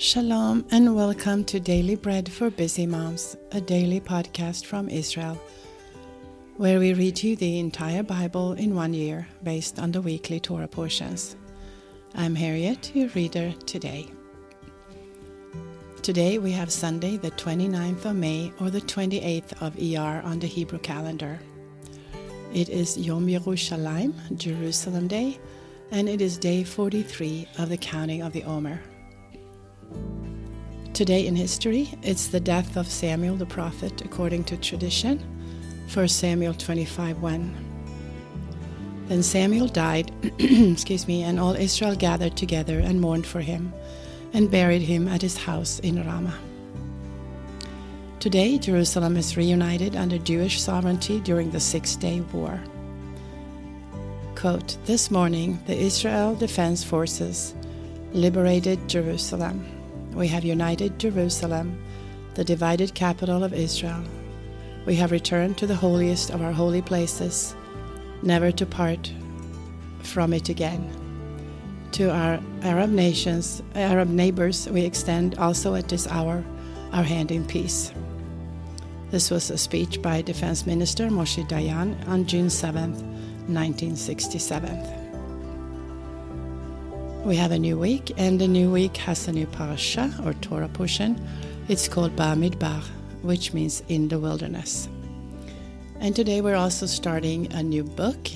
Shalom and welcome to Daily Bread for Busy Moms, a daily podcast from Israel, where we read you the entire Bible in one year based on the weekly Torah portions. I'm Harriet, your reader today. Today we have Sunday, the 29th of May or the 28th of Iyar on the Hebrew calendar. It is Yom Yerushalayim, Jerusalem Day, and it is day 43 of the counting of the Omer. Today in history, it's the death of Samuel the prophet according to tradition, 1 Samuel 25 1. Then Samuel died, excuse me, and all Israel gathered together and mourned for him, and buried him at his house in Ramah. Today, Jerusalem is reunited under Jewish sovereignty during the Six Day War. Quote, this morning, the Israel Defense Forces liberated Jerusalem we have united Jerusalem, the divided capital of Israel. We have returned to the holiest of our holy places, never to part from it again. To our Arab nations, Arab neighbors, we extend also at this hour our hand in peace. This was a speech by Defense Minister Moshe Dayan on June 7, 1967. We have a new week, and the new week has a new parasha or Torah portion. It's called Bamidbar, which means in the wilderness. And today we're also starting a new book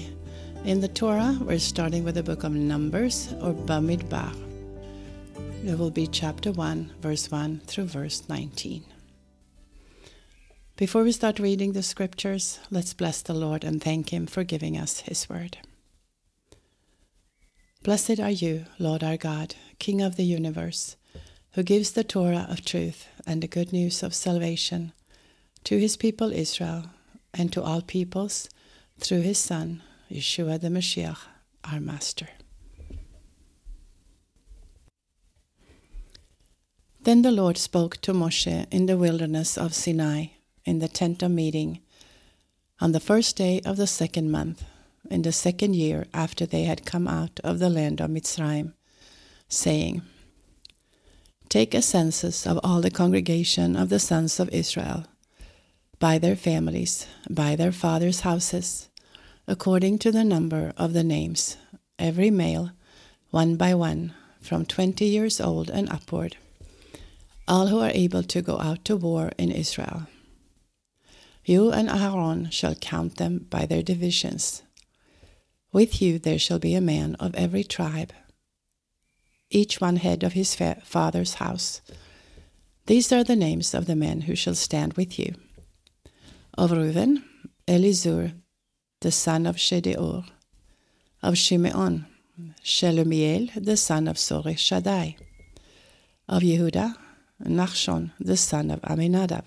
in the Torah. We're starting with the book of Numbers or Bamidbar. It will be chapter 1, verse 1 through verse 19. Before we start reading the scriptures, let's bless the Lord and thank Him for giving us His word. Blessed are you, Lord our God, King of the universe, who gives the Torah of truth and the good news of salvation to his people Israel and to all peoples through his Son, Yeshua the Mashiach, our Master. Then the Lord spoke to Moshe in the wilderness of Sinai, in the tent of meeting, on the first day of the second month in the second year after they had come out of the land of Mitzrayim, saying, Take a census of all the congregation of the sons of Israel, by their families, by their fathers' houses, according to the number of the names, every male, one by one, from twenty years old and upward, all who are able to go out to war in Israel. You and Aaron shall count them by their divisions with you there shall be a man of every tribe, each one head of his fa- father's house. These are the names of the men who shall stand with you. Of Reuben, Elizur, the son of Shedeur. Of Shimeon, Shelumiel, the son of Zurishaddai. Of Yehuda, Nachshon, the son of Aminadab.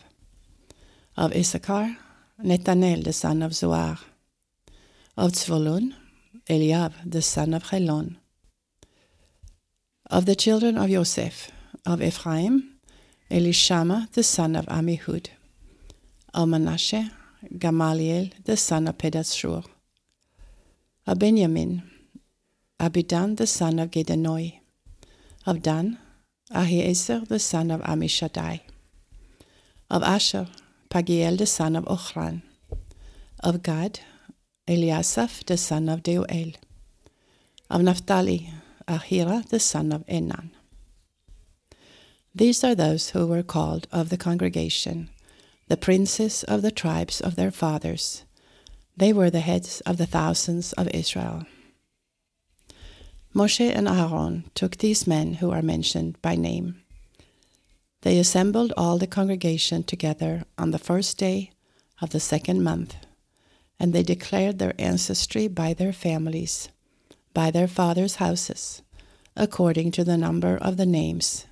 Of Issachar, Netanel, the son of Zuar. Of Zvulun, Eliab, the son of Helon. Of the children of Joseph, of Ephraim, Elishama, the son of Amihud. Of Manasseh, Gamaliel, the son of Pedahzur. Of Benjamin, Abidan, the son of Gideoni. Of Dan, Ahiezer, the son of Amishadai. Of Asher, Pagiel, the son of Ochran. Of Gad, Eliasaph, the son of Deuel. Of Naphtali, Ahira, the son of Enan. These are those who were called of the congregation, the princes of the tribes of their fathers. They were the heads of the thousands of Israel. Moshe and Aaron took these men who are mentioned by name. They assembled all the congregation together on the first day of the second month and they declared their ancestry by their families, by their fathers' houses, according to the number of the names,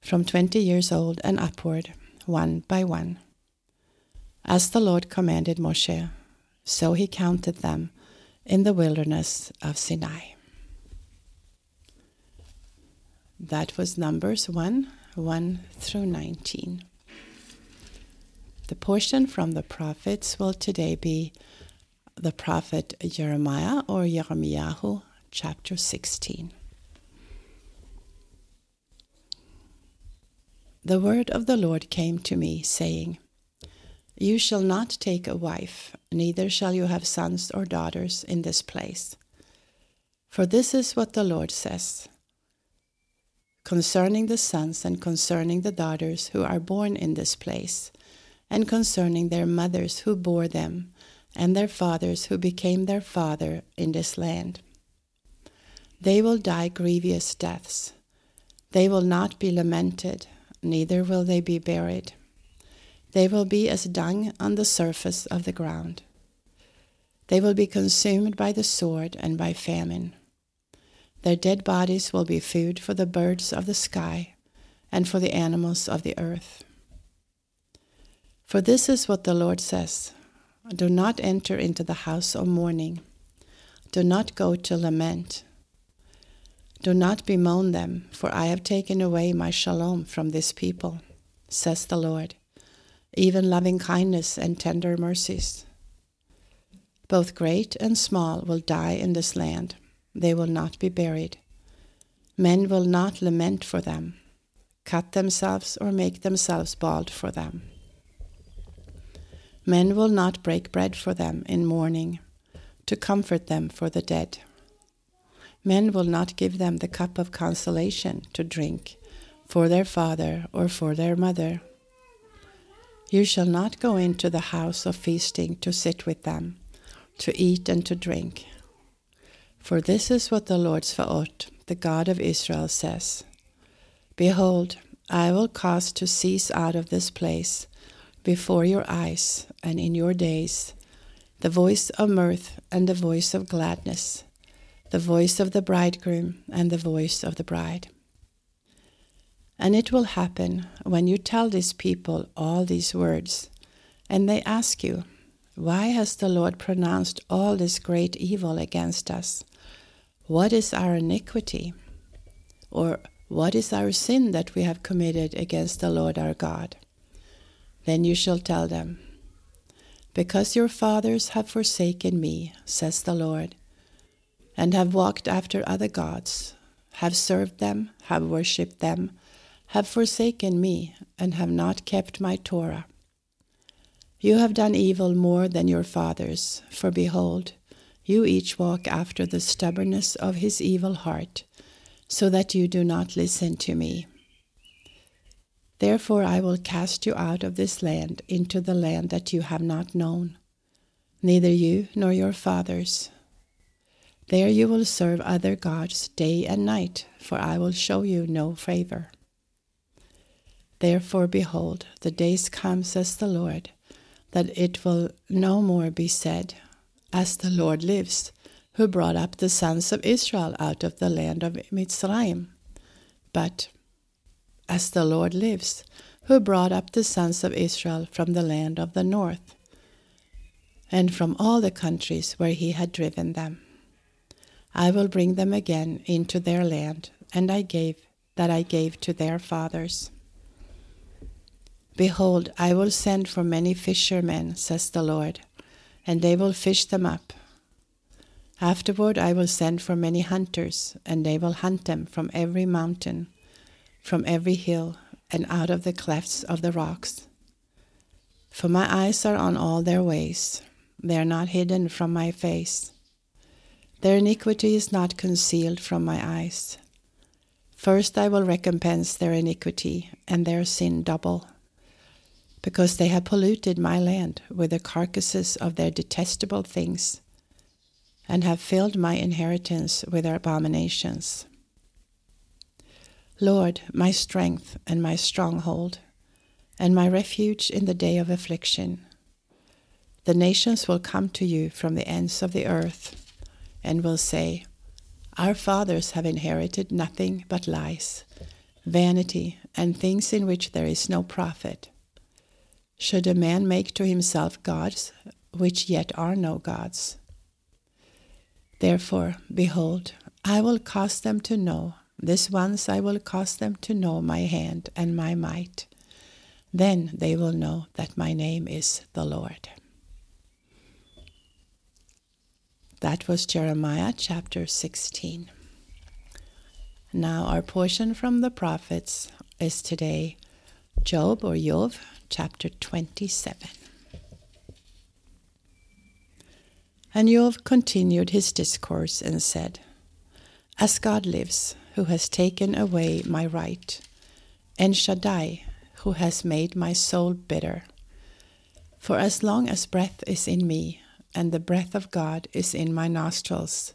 from twenty years old and upward, one by one. As the Lord commanded Moshe, so he counted them in the wilderness of Sinai. That was Numbers 1 1 through 19. The portion from the prophets will today be the prophet Jeremiah or Jeremiah, chapter 16. the word of the Lord came to me, saying, You shall not take a wife, neither shall you have sons or daughters in this place. For this is what the Lord says concerning the sons and concerning the daughters who are born in this place, and concerning their mothers who bore them, and their fathers who became their father in this land. They will die grievous deaths. They will not be lamented, neither will they be buried. They will be as dung on the surface of the ground. They will be consumed by the sword and by famine. Their dead bodies will be food for the birds of the sky and for the animals of the earth. For this is what the Lord says Do not enter into the house of mourning, do not go to lament. Do not bemoan them, for I have taken away my shalom from this people, says the Lord, even loving kindness and tender mercies. Both great and small will die in this land they will not be buried. Men will not lament for them, cut themselves or make themselves bald for them. Men will not break bread for them in mourning, to comfort them for the dead. Men will not give them the cup of consolation to drink for their father or for their mother. You shall not go into the house of feasting to sit with them, to eat and to drink for this is what the Lord Svaot, the God of Israel, says Behold, I will cause to cease out of this place, before your eyes and in your days, the voice of mirth and the voice of gladness, the voice of the bridegroom and the voice of the bride. And it will happen when you tell these people all these words, and they ask you, Why has the Lord pronounced all this great evil against us? What is our iniquity? Or what is our sin that we have committed against the Lord our God? Then you shall tell them, Because your fathers have forsaken me, says the Lord, and have walked after other gods, have served them, have worshipped them, have forsaken me, and have not kept my Torah. You have done evil more than your fathers, for behold, you each walk after the stubbornness of his evil heart, so that you do not listen to me. Therefore I will cast you out of this land into the land that you have not known, neither you nor your fathers. There you will serve other gods day and night, for I will show you no favor. Therefore, behold, the days come, says the Lord, that it will no more be said, as the Lord lives, who brought up the sons of Israel out of the land of Mitzrayim. But as the Lord lives, who brought up the sons of Israel from the land of the north, and from all the countries where he had driven them. I will bring them again into their land, and I gave that I gave to their fathers. Behold, I will send for many fishermen, says the Lord, and they will fish them up. Afterward I will send for many hunters, and they will hunt them from every mountain, from every hill, and out of the clefts of the rocks. For my eyes are on all their ways, they are not hidden from my face. Their iniquity is not concealed from my eyes. First I will recompense their iniquity and their sin double because they have polluted my land with the carcasses of their detestable things, and have filled my inheritance with their abominations. Lord, my strength and my stronghold, and my refuge in the day of affliction. The nations will come to you from the ends of the earth, and will say, Our fathers have inherited nothing but lies, vanity, and things in which there is no profit. Should a man make to himself gods which yet are no gods? Therefore, behold, I will cause them to know, this once I will cause them to know my hand and my might. Then they will know that my name is the Lord. That was Jeremiah chapter 16. Now, our portion from the prophets is today Job or Yov, chapter 27. And Yov continued his discourse and said, As God lives, who has taken away my right, and Shaddai, who has made my soul bitter. For as long as breath is in me, and the breath of God is in my nostrils,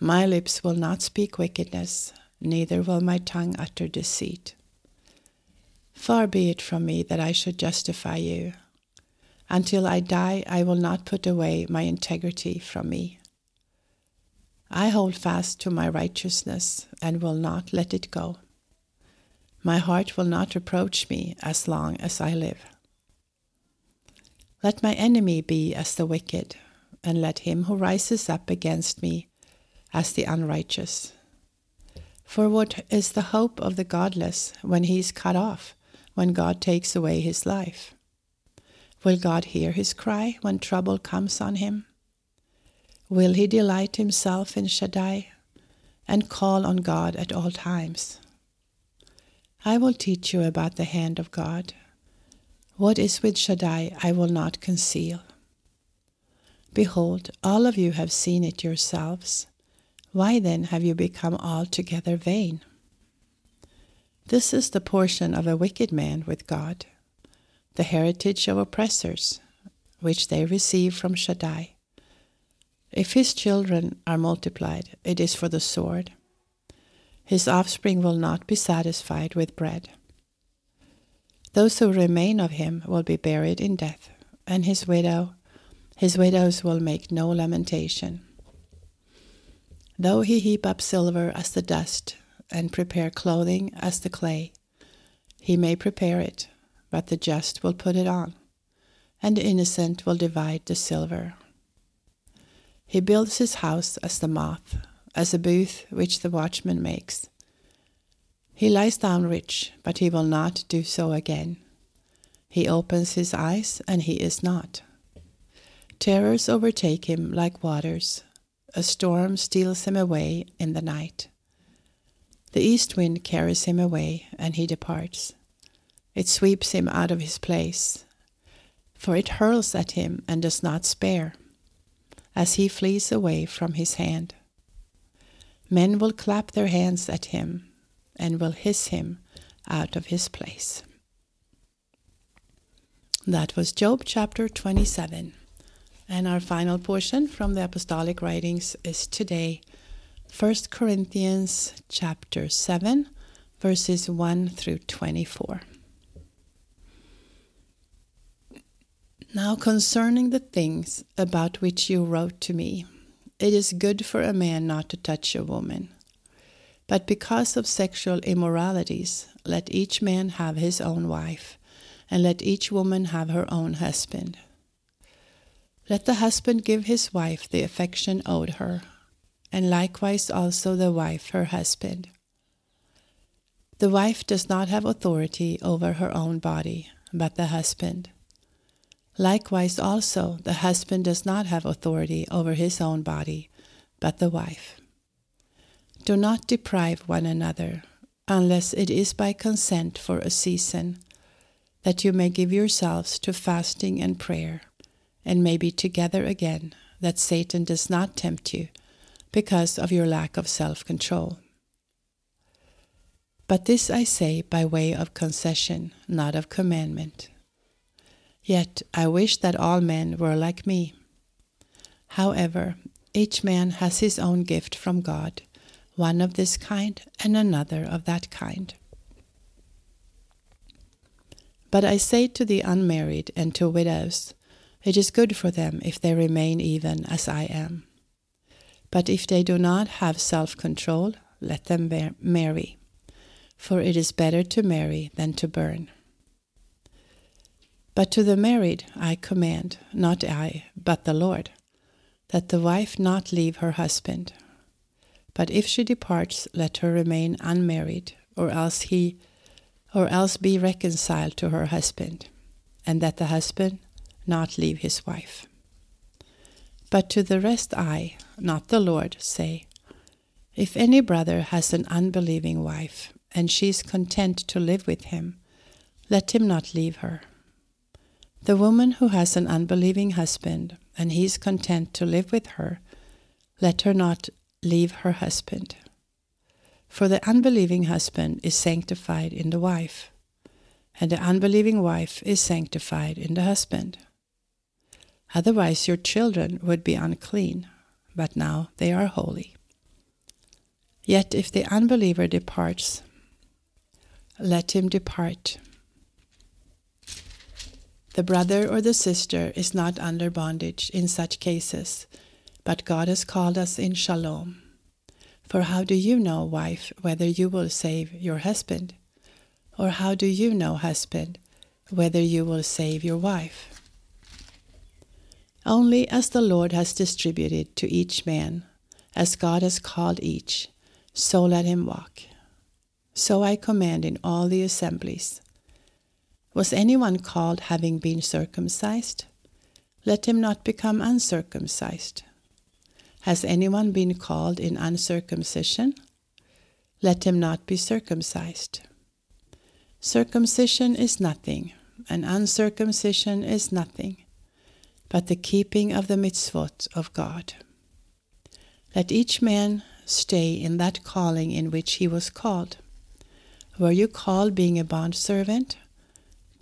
my lips will not speak wickedness, neither will my tongue utter deceit. Far be it from me that I should justify you. Until I die, I will not put away my integrity from me. I hold fast to my righteousness and will not let it go. My heart will not reproach me as long as I live. Let my enemy be as the wicked, and let him who rises up against me as the unrighteous. For what is the hope of the godless when he is cut off? when God takes away his life? Will God hear his cry when trouble comes on him? Will he delight himself in Shaddai and call on God at all times? I will teach you about the hand of God. What is with Shaddai I will not conceal. Behold, all of you have seen it yourselves. Why then have you become altogether vain? This is the portion of a wicked man with God, the heritage of oppressors, which they receive from Shaddai. If his children are multiplied, it is for the sword. His offspring will not be satisfied with bread. Those who remain of him will be buried in death, and his widow, his widows will make no lamentation. Though he heap up silver as the dust, and prepare clothing as the clay. He may prepare it, but the just will put it on, and the innocent will divide the silver. He builds his house as the moth, as a booth which the watchman makes. He lies down rich, but he will not do so again. He opens his eyes, and he is not. Terrors overtake him like waters. A storm steals him away in the night. The east wind carries him away, and he departs. It sweeps him out of his place, for it hurls at him and does not spare, as he flees away from his hand. Men will clap their hands at him and will hiss him out of his place. That was Job chapter 27. And our final portion from the apostolic writings is today 1 Corinthians chapter 7 verses 1 through 24. Now concerning the things about which you wrote to me, it is good for a man not to touch a woman. But because of sexual immoralities, let each man have his own wife, and let each woman have her own husband. Let the husband give his wife the affection owed her and likewise also the wife her husband. The wife does not have authority over her own body, but the husband. Likewise also the husband does not have authority over his own body, but the wife. Do not deprive one another, unless it is by consent for a season, that you may give yourselves to fasting and prayer, and may be together again, that Satan does not tempt you because of your lack of self control. But this I say by way of concession, not of commandment. Yet I wish that all men were like me. However, each man has his own gift from God, one of this kind and another of that kind. But I say to the unmarried and to widows, it is good for them if they remain even as I am. But if they do not have self control, let them marry, for it is better to marry than to burn. But to the married I command, not I, but the Lord, that the wife not leave her husband. But if she departs, let her remain unmarried, or else he or else be reconciled to her husband, and that the husband not leave his wife. But to the rest I, not the Lord, say, If any brother has an unbelieving wife, and she is content to live with him, let him not leave her. The woman who has an unbelieving husband and he is content to live with her, let her not leave her husband. For the unbelieving husband is sanctified in the wife, and the unbelieving wife is sanctified in the husband. Otherwise, your children would be unclean, but now they are holy. Yet if the unbeliever departs, let him depart. The brother or the sister is not under bondage in such cases, but God has called us in shalom. For how do you know, wife, whether you will save your husband? Or how do you know, husband, whether you will save your wife? Only as the Lord has distributed to each man, as God has called each, so let him walk. So I command in all the assemblies. Was anyone called having been circumcised? Let him not become uncircumcised. Has anyone been called in uncircumcision? Let him not be circumcised. Circumcision is nothing, and uncircumcision is nothing, but the keeping of the mitzvot of God. Let each man stay in that calling in which he was called. Were you called being a bondservant?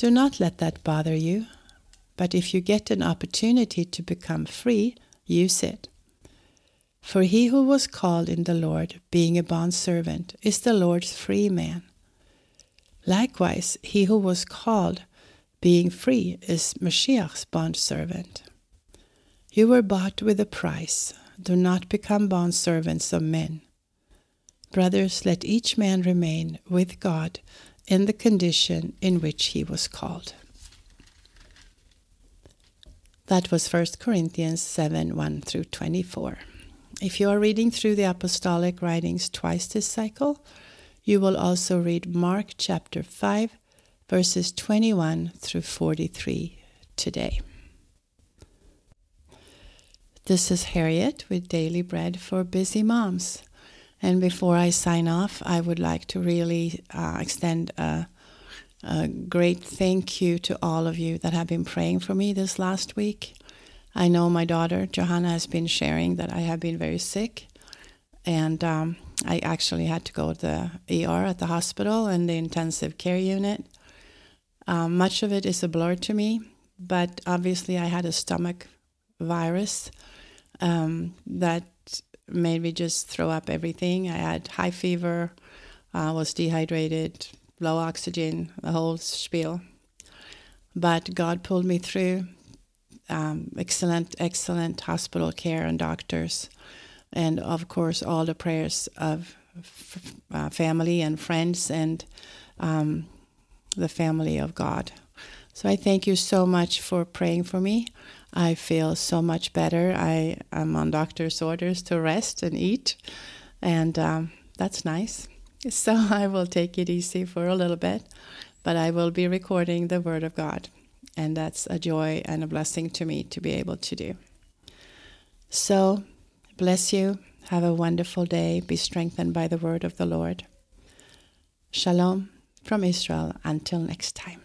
Do not let that bother you, but if you get an opportunity to become free, use it. For he who was called in the Lord, being a bondservant, is the Lord's free man. Likewise, he who was called, being free, is Mashiach's bondservant. You were bought with a price. Do not become bondservants of men. Brothers, let each man remain with God in the condition in which he was called. That was 1 Corinthians 7 1 through 24. If you are reading through the apostolic writings twice this cycle, you will also read Mark chapter 5, verses 21 through 43 today. This is Harriet with Daily Bread for Busy Moms. And before I sign off, I would like to really uh, extend a, a great thank you to all of you that have been praying for me this last week. I know my daughter Johanna has been sharing that I have been very sick, and um, I actually had to go to the ER at the hospital and the intensive care unit. Um, much of it is a blur to me, but obviously I had a stomach virus um, that made me just throw up everything. I had high fever, uh, was dehydrated, low oxygen, the whole spiel. But God pulled me through. Um, excellent, excellent hospital care and doctors, and of course all the prayers of f- uh, family and friends and um, the family of God. So I thank you so much for praying for me. I feel so much better. I am on doctor's orders to rest and eat, and um, that's nice. So I will take it easy for a little bit, but I will be recording the Word of God, and that's a joy and a blessing to me to be able to do. So, bless you. Have a wonderful day. Be strengthened by the Word of the Lord. Shalom from Israel. Until next time.